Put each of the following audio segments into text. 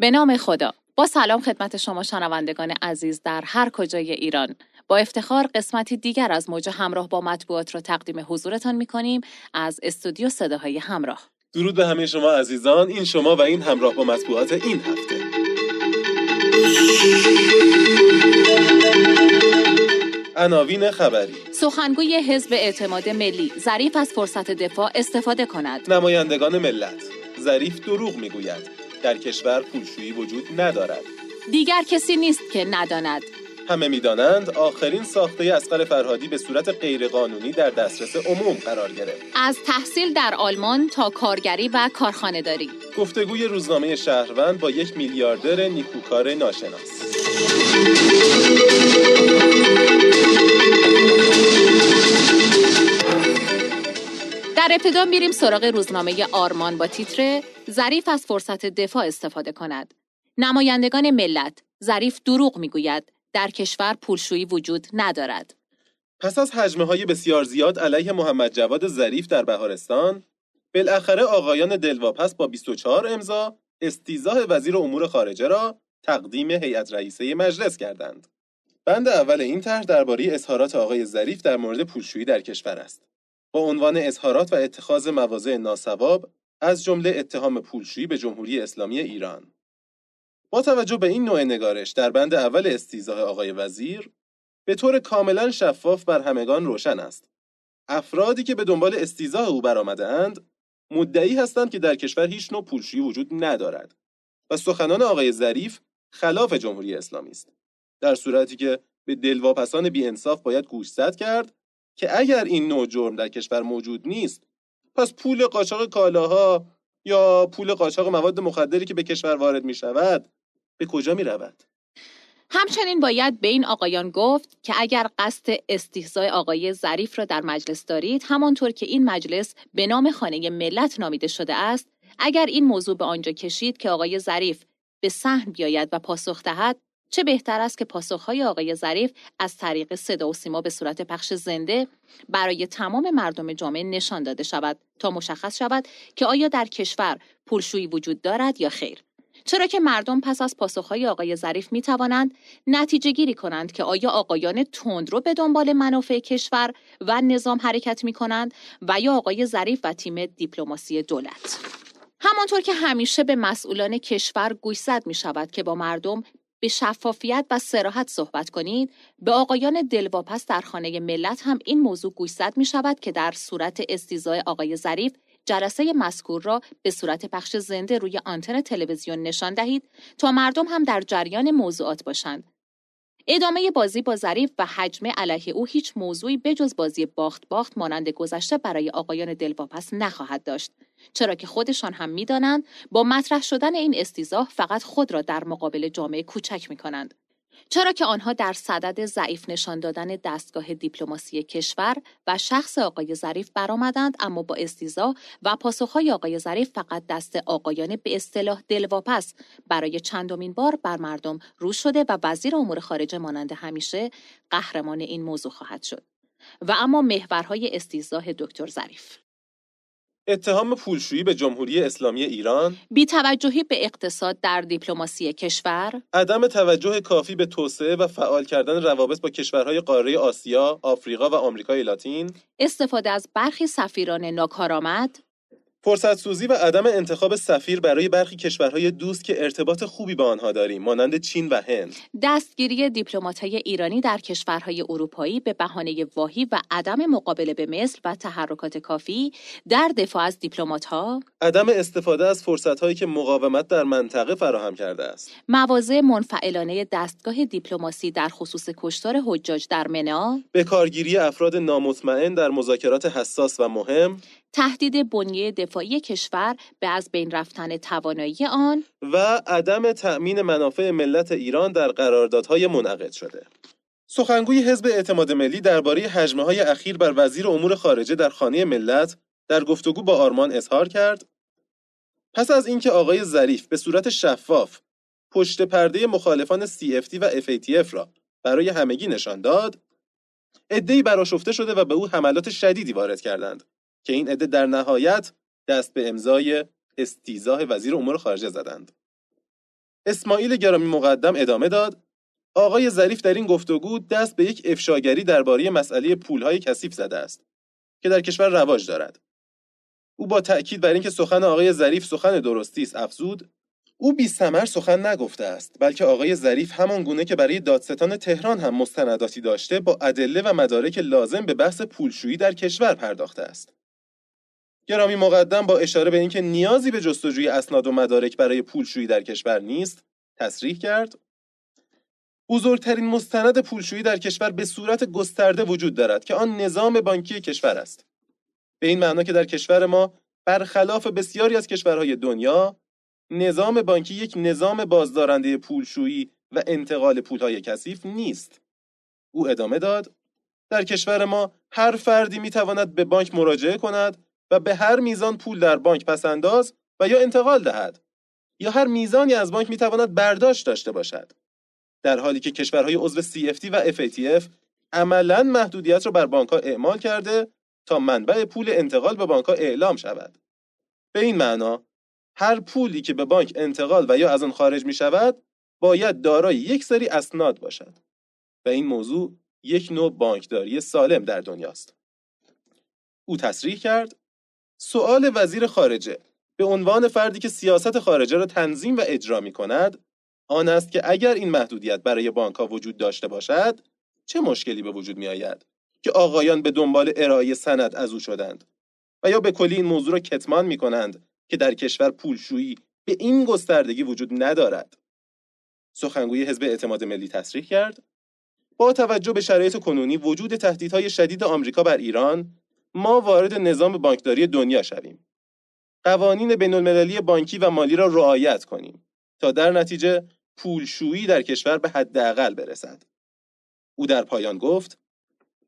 به نام خدا. با سلام خدمت شما شنوندگان عزیز در هر کجای ایران. با افتخار قسمتی دیگر از موج همراه با مطبوعات را تقدیم حضورتان می کنیم از استودیو صداهای همراه. درود به همه شما عزیزان این شما و این همراه با مطبوعات این هفته. عناوین خبری. سخنگوی حزب اعتماد ملی ظریف از فرصت دفاع استفاده کند. نمایندگان ملت. ظریف دروغ می‌گوید. در کشور پولشویی وجود ندارد. دیگر کسی نیست که نداند. همه می‌دانند آخرین ساخته اسقر فرهادی به صورت غیرقانونی در دسترس عموم قرار گرفت. از تحصیل در آلمان تا کارگری و کارخانهداری. گفتگوی روزنامه شهروند با یک میلیاردر نیکوکار ناشناس. در ابتدا میریم سراغ روزنامه آرمان با تیتر ظریف از فرصت دفاع استفاده کند نمایندگان ملت ظریف دروغ می‌گوید در کشور پولشویی وجود ندارد پس از حجمه های بسیار زیاد علیه محمد جواد ظریف در بهارستان بالاخره آقایان دلواپس با 24 امضا استیزاه وزیر امور خارجه را تقدیم هیئت رئیسه مجلس کردند. بند اول این طرح درباره اظهارات آقای ظریف در مورد پولشویی در کشور است. با عنوان اظهارات و اتخاذ مواضع ناسواب از جمله اتهام پولشویی به جمهوری اسلامی ایران. با توجه به این نوع نگارش در بند اول استیزاه آقای وزیر به طور کاملا شفاف بر همگان روشن است. افرادی که به دنبال استیزاه او برآمده اند مدعی هستند که در کشور هیچ نوع پولشویی وجود ندارد و سخنان آقای ظریف خلاف جمهوری اسلامی است. در صورتی که به دلواپسان بیانصاف باید گوشزد کرد که اگر این نوع جرم در کشور موجود نیست پس پول قاچاق کالاها یا پول قاچاق مواد مخدری که به کشور وارد می شود به کجا می رود؟ همچنین باید به این آقایان گفت که اگر قصد استهزای آقای ظریف را در مجلس دارید همانطور که این مجلس به نام خانه ملت نامیده شده است اگر این موضوع به آنجا کشید که آقای ظریف به صحن بیاید و پاسخ دهد چه بهتر است که پاسخهای آقای ظریف از طریق صدا و سیما به صورت پخش زنده برای تمام مردم جامعه نشان داده شود تا مشخص شود که آیا در کشور پولشویی وجود دارد یا خیر؟ چرا که مردم پس از پاسخهای آقای ظریف می توانند نتیجه گیری کنند که آیا آقایان تندرو به دنبال منافع کشور و نظام حرکت می کنند و یا آقای ظریف و تیم دیپلماسی دولت؟ همانطور که همیشه به مسئولان کشور گوشزد می شود که با مردم به شفافیت و سراحت صحبت کنید. به آقایان دلواپس در خانه ملت هم این موضوع گوشزد می شود که در صورت استیزای آقای ظریف جلسه مذکور را به صورت پخش زنده روی آنتن تلویزیون نشان دهید تا مردم هم در جریان موضوعات باشند. ادامه بازی با ظریف و حجم علیه او هیچ موضوعی بجز بازی باخت باخت مانند گذشته برای آقایان دلواپس نخواهد داشت. چرا که خودشان هم می‌دانند با مطرح شدن این استیزاه فقط خود را در مقابل جامعه کوچک می کنند. چرا که آنها در صدد ضعیف نشان دادن دستگاه دیپلماسی کشور و شخص آقای ظریف برآمدند اما با استیزا و پاسخهای آقای ظریف فقط دست آقایان به اصطلاح دلواپس برای چندمین بار بر مردم رو شده و وزیر امور خارجه مانند همیشه قهرمان این موضوع خواهد شد و اما محورهای استیزاه دکتر ظریف اتهام پولشویی به جمهوری اسلامی ایران. بیتوجهی به اقتصاد در دیپلماسی کشور. عدم توجه کافی به توسعه و فعال کردن روابط با کشورهای قاره آسیا، آفریقا و آمریکای لاتین. استفاده از برخی سفیران ناکارآمد. فرصت سوزی و عدم انتخاب سفیر برای برخی کشورهای دوست که ارتباط خوبی با آنها داریم مانند چین و هند. دستگیری دیپلمات‌های ایرانی در کشورهای اروپایی به بهانه واهی و عدم مقابله به مصر و تحرکات کافی در دفاع از دیپلمات‌ها؟ عدم استفاده از فرصتهایی که مقاومت در منطقه فراهم کرده است. مواضع منفعلانه دستگاه دیپلماسی در خصوص کشتار حجاج در منا به کارگیری افراد نامطمئن در مذاکرات حساس و مهم؟ تهدید بنیه دفاعی کشور به از بین رفتن توانایی آن و عدم تأمین منافع ملت ایران در قراردادهای منعقد شده. سخنگوی حزب اعتماد ملی درباره حجمه های اخیر بر وزیر امور خارجه در خانه ملت در گفتگو با آرمان اظهار کرد پس از اینکه آقای ظریف به صورت شفاف پشت پرده مخالفان CFT و FATF را برای همگی نشان داد عدهای براشفته شده و به او حملات شدیدی وارد کردند که این عده در نهایت دست به امضای استیزاه وزیر امور خارجه زدند. اسماعیل گرامی مقدم ادامه داد آقای ظریف در این گفتگو دست به یک افشاگری درباره مسئله پولهای کثیف زده است که در کشور رواج دارد. او با تأکید بر اینکه سخن آقای ظریف سخن درستی است افزود او بی سمر سخن نگفته است بلکه آقای ظریف همان گونه که برای دادستان تهران هم مستنداتی داشته با ادله و مدارک لازم به بحث پولشویی در کشور پرداخته است. گرامی مقدم با اشاره به اینکه نیازی به جستجوی اسناد و مدارک برای پولشویی در کشور نیست، تصریح کرد بزرگترین مستند پولشویی در کشور به صورت گسترده وجود دارد که آن نظام بانکی کشور است. به این معنا که در کشور ما برخلاف بسیاری از کشورهای دنیا نظام بانکی یک نظام بازدارنده پولشویی و انتقال پولهای کثیف نیست. او ادامه داد در کشور ما هر فردی می تواند به بانک مراجعه کند و به هر میزان پول در بانک پسنداز و یا انتقال دهد یا هر میزانی از بانک می تواند برداشت داشته باشد. در حالی که کشورهای عضو CFT و FATF عملا محدودیت را بر بانک ها اعمال کرده تا منبع پول انتقال به بانک ها اعلام شود. به این معنا هر پولی که به بانک انتقال و یا از آن خارج می شود باید دارای یک سری اسناد باشد و این موضوع یک نوع بانکداری سالم در دنیاست. او تصریح کرد سؤال وزیر خارجه. به عنوان فردی که سیاست خارجه را تنظیم و اجرا می کند آن است که اگر این محدودیت برای بانک ها وجود داشته باشد چه مشکلی به وجود می آید که آقایان به دنبال ارائه سند از او شدند و یا به کلی این موضوع را کتمان می کنند که در کشور پولشویی به این گستردگی وجود ندارد. سخنگوی حزب اعتماد ملی تصریح کرد. با توجه به شرایط کنونی وجود تهدیدهای شدید آمریکا بر ایران ما وارد نظام بانکداری دنیا شویم. قوانین بین المللی بانکی و مالی را رعایت کنیم تا در نتیجه پولشویی در کشور به حداقل برسد. او در پایان گفت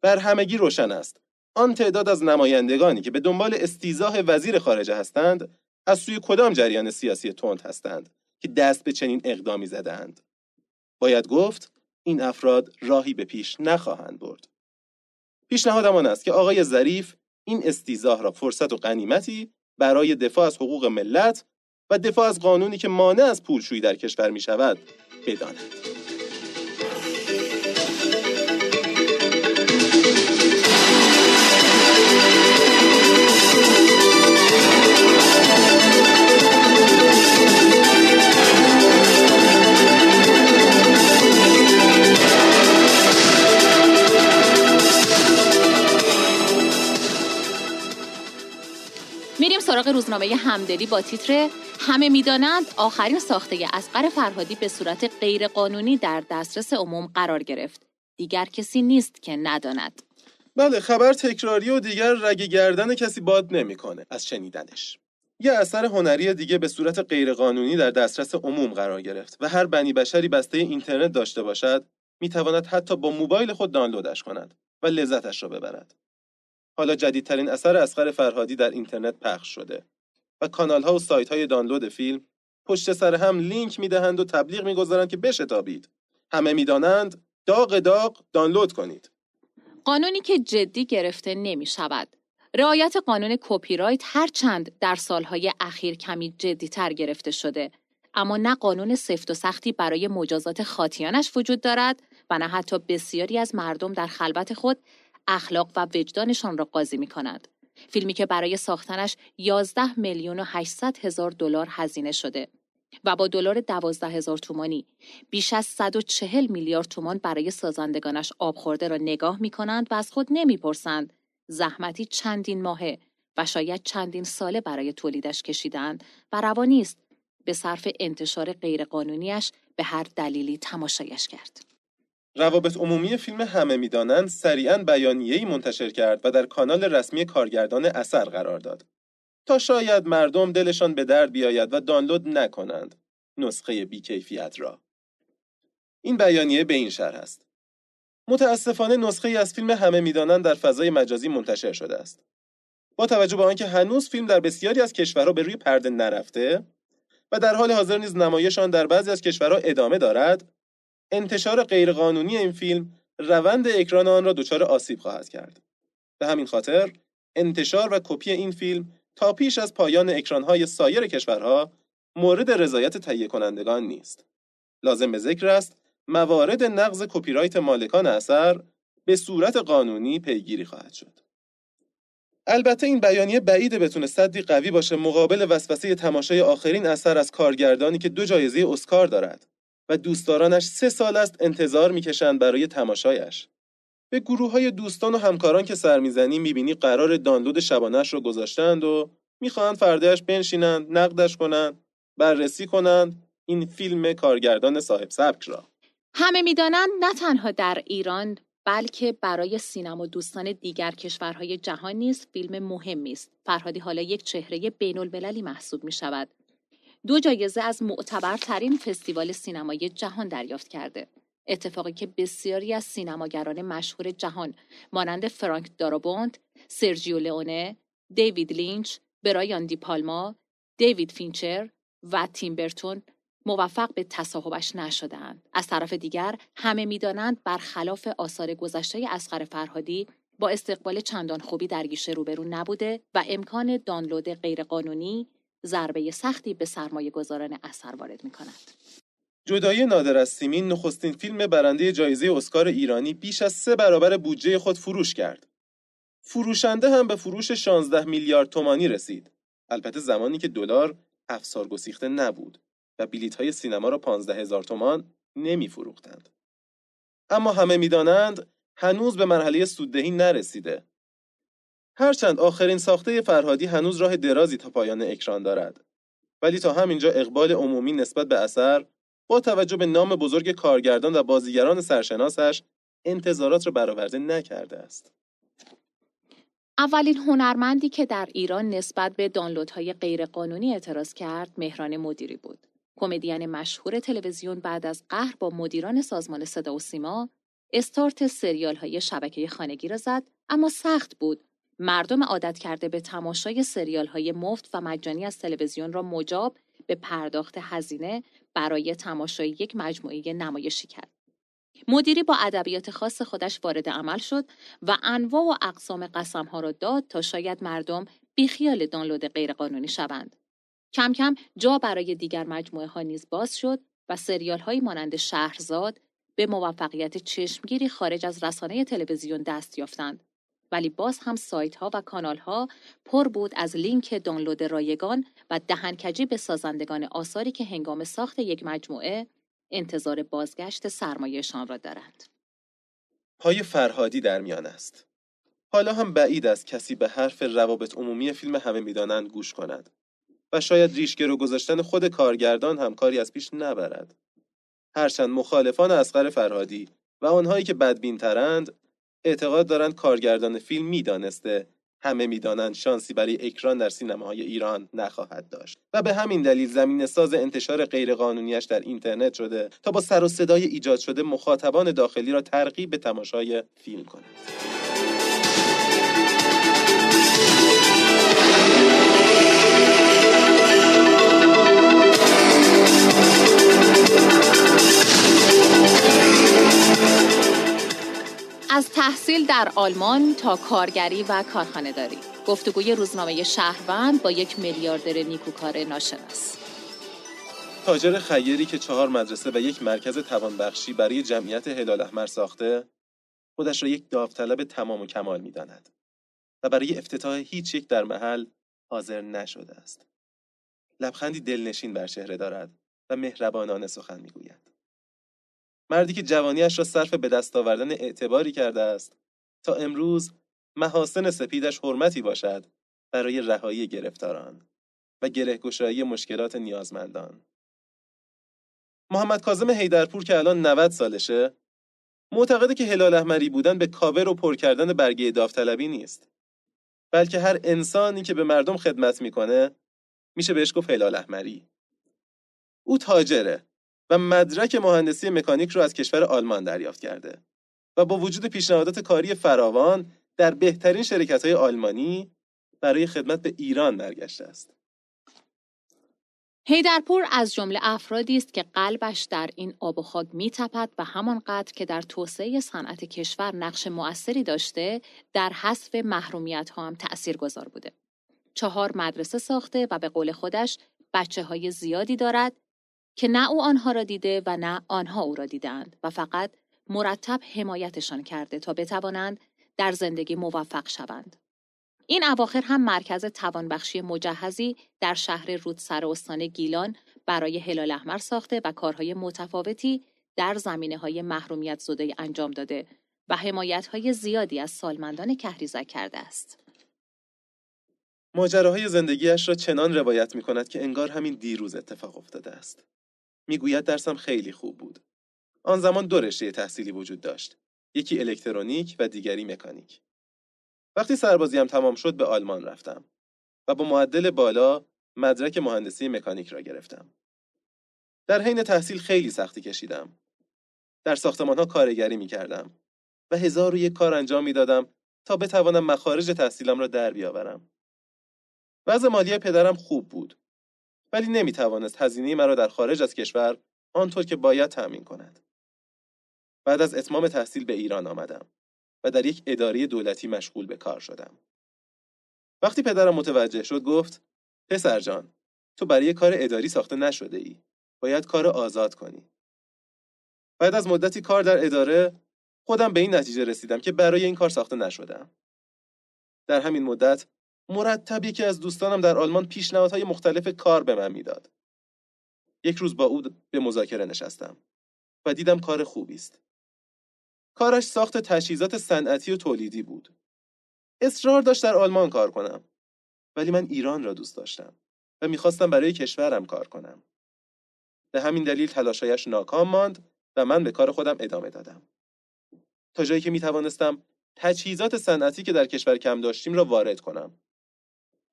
بر همگی روشن است. آن تعداد از نمایندگانی که به دنبال استیزاه وزیر خارجه هستند از سوی کدام جریان سیاسی تند هستند که دست به چنین اقدامی زدهاند؟ باید گفت این افراد راهی به پیش نخواهند برد. پیشنهادم آن است که آقای ظریف این استیزاه را فرصت و غنیمتی برای دفاع از حقوق ملت و دفاع از قانونی که مانع از پولشویی در کشور می شود بداند. سراغ روزنامه همدلی با تیتر همه می‌دانند آخرین ساخته اسقر فرهادی به صورت غیرقانونی در دسترس عموم قرار گرفت. دیگر کسی نیست که نداند. بله خبر تکراری و دیگر رگ گردن کسی باد نمی‌کنه از شنیدنش. یه اثر هنری دیگه به صورت غیرقانونی در دسترس عموم قرار گرفت و هر بنی بشری بسته اینترنت داشته باشد می‌تواند حتی با موبایل خود دانلودش کند و لذتش را ببرد. حالا جدیدترین اثر اسقر فرهادی در اینترنت پخش شده و کانال ها و سایت های دانلود فیلم پشت سر هم لینک می‌دهند و تبلیغ می‌گذارند که بشتابید. همه می‌دانند داغ داغ دانلود کنید. قانونی که جدی گرفته نمی شود. رعایت قانون کپی رایت هر چند در سالهای اخیر کمی جدیتر گرفته شده. اما نه قانون سفت و سختی برای مجازات خاطیانش وجود دارد و نه حتی بسیاری از مردم در خلوت خود اخلاق و وجدانشان را قاضی می کند. فیلمی که برای ساختنش 11 میلیون و 800 هزار دلار هزینه شده و با دلار 12 هزار تومانی بیش از 140 میلیارد تومان برای سازندگانش آب خورده را نگاه می کنند و از خود نمی‌پرسند زحمتی چندین ماهه و شاید چندین ساله برای تولیدش کشیدند و روانی است به صرف انتشار غیرقانونیش به هر دلیلی تماشایش کرد. روابط عمومی فیلم همه می‌دانند سریعا بیانیه‌ای منتشر کرد و در کانال رسمی کارگردان اثر قرار داد. تا شاید مردم دلشان به درد بیاید و دانلود نکنند. نسخه بیکیفیت را. این بیانیه به این شرح است. متاسفانه نسخه ای از فیلم همه می‌دانند در فضای مجازی منتشر شده است. با توجه به آنکه هنوز فیلم در بسیاری از کشورها به روی پرده نرفته و در حال حاضر نیز نمایش آن در بعضی از کشورها ادامه دارد انتشار غیرقانونی این فیلم روند اکران آن را دچار آسیب خواهد کرد. به همین خاطر انتشار و کپی این فیلم تا پیش از پایان اکرانهای سایر کشورها مورد رضایت تهیه کنندگان نیست. لازم به ذکر است موارد نقض کپی رایت مالکان اثر به صورت قانونی پیگیری خواهد شد. البته این بیانیه بعیده بتونه صدی قوی باشه مقابل وسوسه تماشای آخرین اثر از کارگردانی که دو جایزه اسکار دارد و دوستدارانش سه سال است انتظار می‌کشند برای تماشایش. به گروه های دوستان و همکاران که سر می‌زنی می‌بینی قرار دانلود شبانش رو گذاشتند و می‌خواهند فردهش بنشینند نقدش کنند بررسی کنند این فیلم کارگردان صاحب سبک را همه می‌دانند نه تنها در ایران بلکه برای سینما دوستان دیگر کشورهای جهان نیز فیلم مهمی است. فرهادی حالا یک چهره بین المللی محسوب می شود. دو جایزه از معتبرترین فستیوال سینمایی جهان دریافت کرده. اتفاقی که بسیاری از سینماگران مشهور جهان مانند فرانک دارابونت، سرجیو لئونه، دیوید لینچ، برایان دی پالما، دیوید فینچر و تیم برتون موفق به تصاحبش نشدهاند. از طرف دیگر همه می‌دانند برخلاف آثار گذشته اسقر فرهادی با استقبال چندان خوبی در گیشه روبرو نبوده و امکان دانلود غیرقانونی ضربه سختی به سرمایه گذاران اثر وارد می کند. جدای نادر از سیمین نخستین فیلم برنده جایزه اسکار ایرانی بیش از سه برابر بودجه خود فروش کرد. فروشنده هم به فروش 16 میلیارد تومانی رسید. البته زمانی که دلار افسار گسیخته نبود و بلیت های سینما را 15 هزار تومان نمی فروختند. اما همه می‌دانند هنوز به مرحله سوددهی نرسیده. هرچند آخرین ساخته فرهادی هنوز راه درازی تا پایان اکران دارد. ولی تا همینجا اقبال عمومی نسبت به اثر با توجه به نام بزرگ کارگردان و بازیگران سرشناسش انتظارات را برآورده نکرده است. اولین هنرمندی که در ایران نسبت به دانلودهای غیرقانونی اعتراض کرد مهران مدیری بود. کمدین مشهور تلویزیون بعد از قهر با مدیران سازمان صدا و سیما استارت سریال های شبکه خانگی را زد اما سخت بود مردم عادت کرده به تماشای سریال های مفت و مجانی از تلویزیون را مجاب به پرداخت هزینه برای تماشای یک مجموعه نمایشی کرد. مدیری با ادبیات خاص خودش وارد عمل شد و انواع و اقسام قسم ها را داد تا شاید مردم بیخیال دانلود غیرقانونی شوند. کم کم جا برای دیگر مجموعه ها نیز باز شد و سریال های مانند شهرزاد به موفقیت چشمگیری خارج از رسانه تلویزیون دست یافتند. ولی باز هم سایت ها و کانال ها پر بود از لینک دانلود رایگان و دهنکجی به سازندگان آثاری که هنگام ساخت یک مجموعه انتظار بازگشت سرمایهشان را دارند. پای فرهادی در میان است. حالا هم بعید است کسی به حرف روابط عمومی فیلم همه می‌دانند گوش کند و شاید ریشگرو گذاشتن خود کارگردان هم کاری از پیش نبرد. هرچند مخالفان اسقر فرهادی و آنهایی که بدبین ترند اعتقاد دارند کارگردان فیلم می‌دانسته همه می‌دانند شانسی برای اکران در سینماهای ایران نخواهد داشت و به همین دلیل زمین ساز انتشار غیرقانونیش در اینترنت شده تا با سر و صدای ایجاد شده مخاطبان داخلی را ترغیب به تماشای فیلم کند. از تحصیل در آلمان تا کارگری و کارخانه داری گفتگوی روزنامه شهروند با یک میلیاردر نیکوکار ناشناس. تاجر خیری که چهار مدرسه و یک مرکز توانبخشی برای جمعیت هلال احمر ساخته خودش را یک داوطلب تمام و کمال می‌داند و برای افتتاح هیچ یک در محل حاضر نشده است. لبخندی دلنشین بر چهره دارد و مهربانانه سخن می‌گوید. مردی که جوانیش را صرف به دست آوردن اعتباری کرده است تا امروز محاسن سپیدش حرمتی باشد برای رهایی گرفتاران و گرهگشایی مشکلات نیازمندان. محمد کاظم هیدرپور که الان 90 سالشه معتقده که هلال احمری بودن به کاور و پر کردن برگه داوطلبی نیست بلکه هر انسانی که به مردم خدمت می‌کنه میشه بهش گفت هلال احمری او تاجره و مدرک مهندسی مکانیک رو از کشور آلمان دریافت کرده و با وجود پیشنهادات کاری فراوان در بهترین شرکت های آلمانی برای خدمت به ایران برگشته است. هیدرپور از جمله افرادی است که قلبش در این آب و خاک میتپد و همانقدر که در توسعه صنعت کشور نقش مؤثری داشته در حذف محرومیت ها هم تأثیر گذار بوده. چهار مدرسه ساخته و به قول خودش بچه های زیادی دارد که نه او آنها را دیده و نه آنها او را دیدند و فقط مرتب حمایتشان کرده تا بتوانند در زندگی موفق شوند. این اواخر هم مرکز توانبخشی مجهزی در شهر رودسر استان گیلان برای هلال احمر ساخته و کارهای متفاوتی در زمینه های محرومیت زده انجام داده و حمایت های زیادی از سالمندان کهریزک کرده است. ماجراهای زندگیش را چنان روایت می کند که انگار همین دیروز اتفاق افتاده است. می‌گوید درسم خیلی خوب بود. آن زمان دو رشته تحصیلی وجود داشت. یکی الکترونیک و دیگری مکانیک. وقتی سربازیم تمام شد به آلمان رفتم و با معدل بالا مدرک مهندسی مکانیک را گرفتم. در حین تحصیل خیلی سختی کشیدم. در ساختمان ها کارگری می کردم و هزار و یک کار انجام می دادم تا بتوانم مخارج تحصیلم را در بیاورم. وضع مالی پدرم خوب بود ولی نمی توانست هزینه مرا در خارج از کشور آنطور که باید تأمین کند. بعد از اتمام تحصیل به ایران آمدم و در یک اداره دولتی مشغول به کار شدم. وقتی پدرم متوجه شد گفت پسر جان تو برای کار اداری ساخته نشده ای. باید کار آزاد کنی. بعد از مدتی کار در اداره خودم به این نتیجه رسیدم که برای این کار ساخته نشدم. در همین مدت مرتب یکی از دوستانم در آلمان پیشنهادهای مختلف کار به من می‌داد. یک روز با او به مذاکره نشستم و دیدم کار خوبی است. کارش ساخت تجهیزات صنعتی و تولیدی بود. اصرار داشت در آلمان کار کنم. ولی من ایران را دوست داشتم و می‌خواستم برای کشورم کار کنم. به همین دلیل تلاشایش ناکام ماند و من به کار خودم ادامه دادم. تا جایی که می توانستم تجهیزات صنعتی که در کشور کم داشتیم را وارد کنم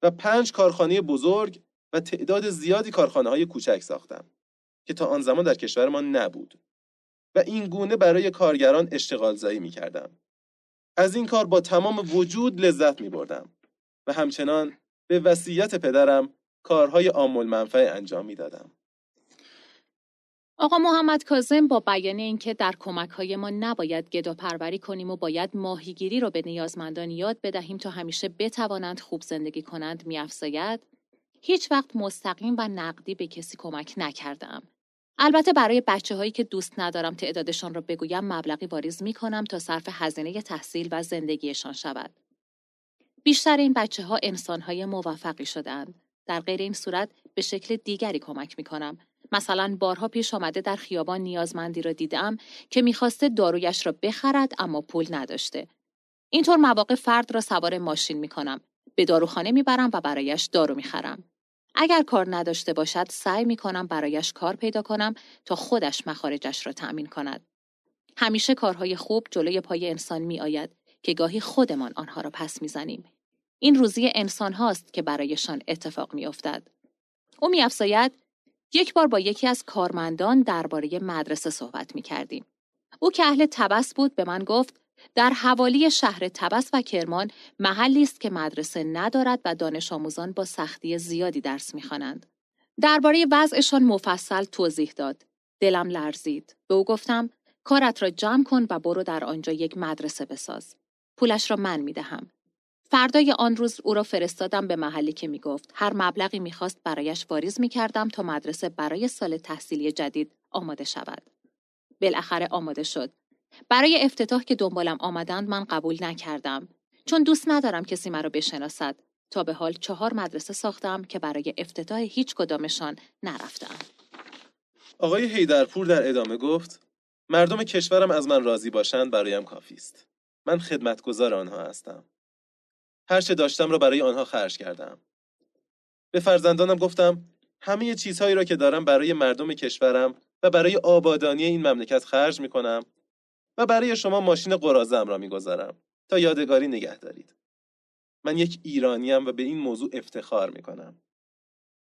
و پنج کارخانه بزرگ و تعداد زیادی کارخانه های کوچک ساختم که تا آن زمان در کشور ما نبود و این گونه برای کارگران اشتغال زایی می کردم. از این کار با تمام وجود لذت می بردم و همچنان به وصیت پدرم کارهای آمول منفع انجام می دادم. آقا محمد کازم با بیان اینکه در کمک های ما نباید گدا پروری کنیم و باید ماهیگیری رو به نیازمندان یاد بدهیم تا همیشه بتوانند خوب زندگی کنند میافزاید هیچ وقت مستقیم و نقدی به کسی کمک نکردم. البته برای بچه هایی که دوست ندارم تعدادشان را بگویم مبلغی واریز می کنم تا صرف هزینه تحصیل و زندگیشان شود. بیشتر این بچه ها انسان های موفقی شدند. در غیر این صورت به شکل دیگری کمک می کنم مثلا بارها پیش آمده در خیابان نیازمندی را دیدم که می‌خواسته دارویش را بخرد اما پول نداشته. اینطور مواقع فرد را سوار ماشین می‌کنم. به داروخانه می‌برم و برایش دارو می‌خرم. اگر کار نداشته باشد سعی می‌کنم برایش کار پیدا کنم تا خودش مخارجش را تأمین کند. همیشه کارهای خوب جلوی پای انسان می آید که گاهی خودمان آنها را پس می‌زنیم. این روزی انسان هاست که برایشان اتفاق می افتد. او می یک بار با یکی از کارمندان درباره مدرسه صحبت می کردیم. او که اهل تبس بود به من گفت در حوالی شهر تبس و کرمان محلی است که مدرسه ندارد و دانش آموزان با سختی زیادی درس می‌خوانند. درباره وضعشان مفصل توضیح داد. دلم لرزید. به او گفتم کارت را جمع کن و برو در آنجا یک مدرسه بساز. پولش را من می دهم. فردای آن روز او را فرستادم به محلی که می‌گفت هر مبلغی می‌خواست برایش واریز می‌کردم تا مدرسه برای سال تحصیلی جدید آماده شود. بالاخره آماده شد. برای افتتاح که دنبالم آمدند من قبول نکردم چون دوست ندارم کسی مرا بشناسد. تا به حال چهار مدرسه ساختم که برای افتتاح هیچ کدامشان نرفتم. آقای هیدرپور در ادامه گفت مردم کشورم از من راضی باشند برایم کافی است. من خدمتگزار آنها هستم. هر چه داشتم را برای آنها خرج کردم. به فرزندانم گفتم همه چیزهایی را که دارم برای مردم کشورم و برای آبادانی این مملکت خرج می کنم و برای شما ماشین قرازم را می‌گذارم تا یادگاری نگه دارید. من یک ایرانیم و به این موضوع افتخار می کنم.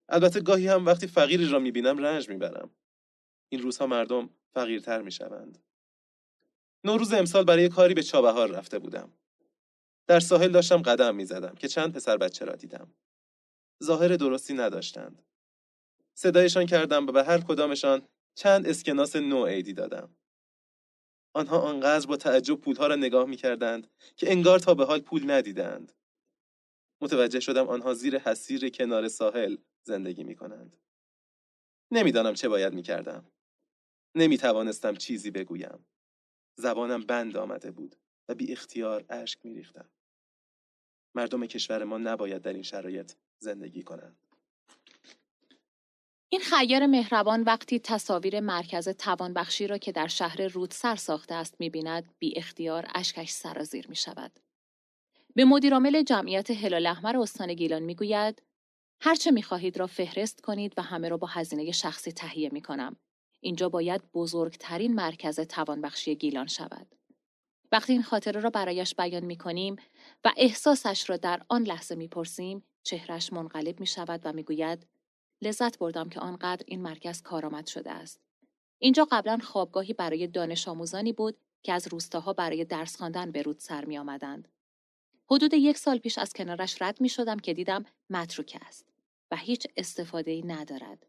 البته گاهی هم وقتی فقیری را می بینم رنج می برم. این روزها مردم فقیرتر می شوند. نوروز امسال برای کاری به چابهار رفته بودم. در ساحل داشتم قدم می زدم که چند پسر بچه را دیدم. ظاهر درستی نداشتند. صدایشان کردم و به هر کدامشان چند اسکناس نو عیدی دادم. آنها آنقدر با تعجب پولها را نگاه می کردند که انگار تا به حال پول ندیدند. متوجه شدم آنها زیر حسیر کنار ساحل زندگی می کنند. نمی‌دانم چه باید می کردم. نمی توانستم چیزی بگویم. زبانم بند آمده بود و بی اختیار اشک می ریختم. مردم کشور ما نباید در این شرایط زندگی کنند. این خیار مهربان وقتی تصاویر مرکز توانبخشی را که در شهر رودسر ساخته است می‌بیند بی اختیار اشکش سرازیر می شود. به مدیرعامل جمعیت هلال احمر استان گیلان می‌گوید هرچه می‌خواهید را فهرست کنید و همه را با هزینه شخصی تهیه می کنم. اینجا باید بزرگترین مرکز توانبخشی گیلان شود. وقتی این خاطره را برایش بیان می کنیم و احساسش را در آن لحظه می پرسیم، چهرش منقلب می شود و می گوید لذت بردم که آنقدر این مرکز کارآمد شده است. اینجا قبلا خوابگاهی برای دانش آموزانی بود که از روستاها برای درس خواندن به رود سر می آمدند. حدود یک سال پیش از کنارش رد می شدم که دیدم متروک است و هیچ استفاده ای ندارد.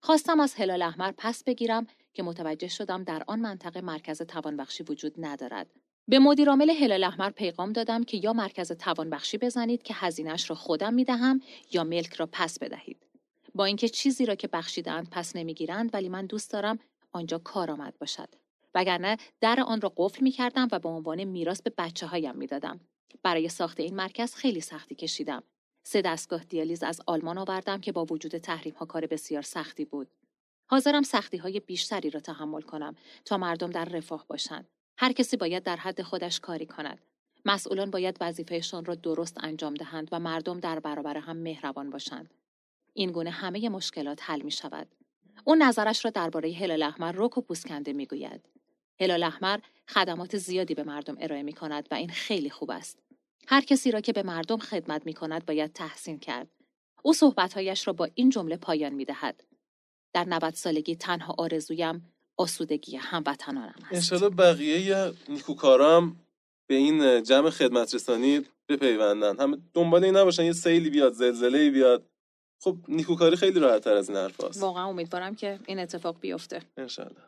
خواستم از هلال احمر پس بگیرم که متوجه شدم در آن منطقه مرکز توانبخشی وجود ندارد. به مدیرعامل هلال احمر پیغام دادم که یا مرکز توانبخشی بزنید که هزینهش را خودم می دهم یا ملک را پس بدهید. با اینکه چیزی را که بخشیدند پس نمی‌گیرند ولی من دوست دارم آنجا کارآمد باشد. وگرنه در آن را قفل می کردم و به عنوان میراث به بچه هایم می دادم. برای ساخت این مرکز خیلی سختی کشیدم. سه دستگاه دیالیز از آلمان آوردم که با وجود تحریم ها کار بسیار سختی بود. حاضرم سختی های بیشتری را تحمل کنم تا مردم در رفاه باشند. هر کسی باید در حد خودش کاری کند. مسئولان باید وظیفهشان را درست انجام دهند و مردم در برابر هم مهربان باشند. این گونه همه مشکلات حل می شود. او نظرش را درباره هلال احمر رک و پوسکنده می گوید. هلال احمر خدمات زیادی به مردم ارائه می کند و این خیلی خوب است. هر کسی را که به مردم خدمت می کند باید تحسین کرد. او صحبتهایش را با این جمله پایان می دهد. در 90 سالگی تنها آرزویم آسودگی هموطنانم است. انشالله بقیه نیکوکارا هم به این جمع خدمت رسانی بپیوندن. همه دنبال این نباشن یه سیلی بیاد زلزله بیاد خب نیکوکاری خیلی راحت تر از این حرف هست. واقعا امیدوارم که این اتفاق بیفته انشالله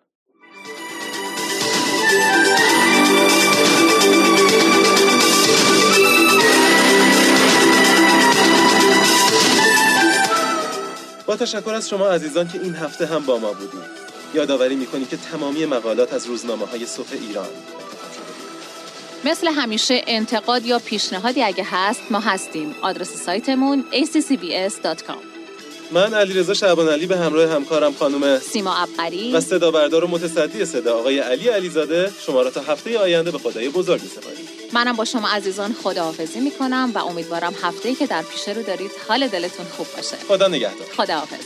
با تشکر از شما عزیزان که این هفته هم با ما بودید یادآوری می‌کنیم که تمامی مقالات از روزنامه های صبح ایران مثل همیشه انتقاد یا پیشنهادی اگه هست ما هستیم. آدرس سایتمون accbs.com من علیرضا شعبان علی به همراه همکارم خانم سیما ابقری. و صدا بردار و متصدی صدا آقای علی علیزاده. شما را تا هفته آینده به خدای بزرگ می‌سپاریم. منم با شما عزیزان خداحافظی می‌کنم و امیدوارم هفته‌ای که در پیش رو دارید حال دلتون خوب باشه. خدا نگهدار. خداحافظ.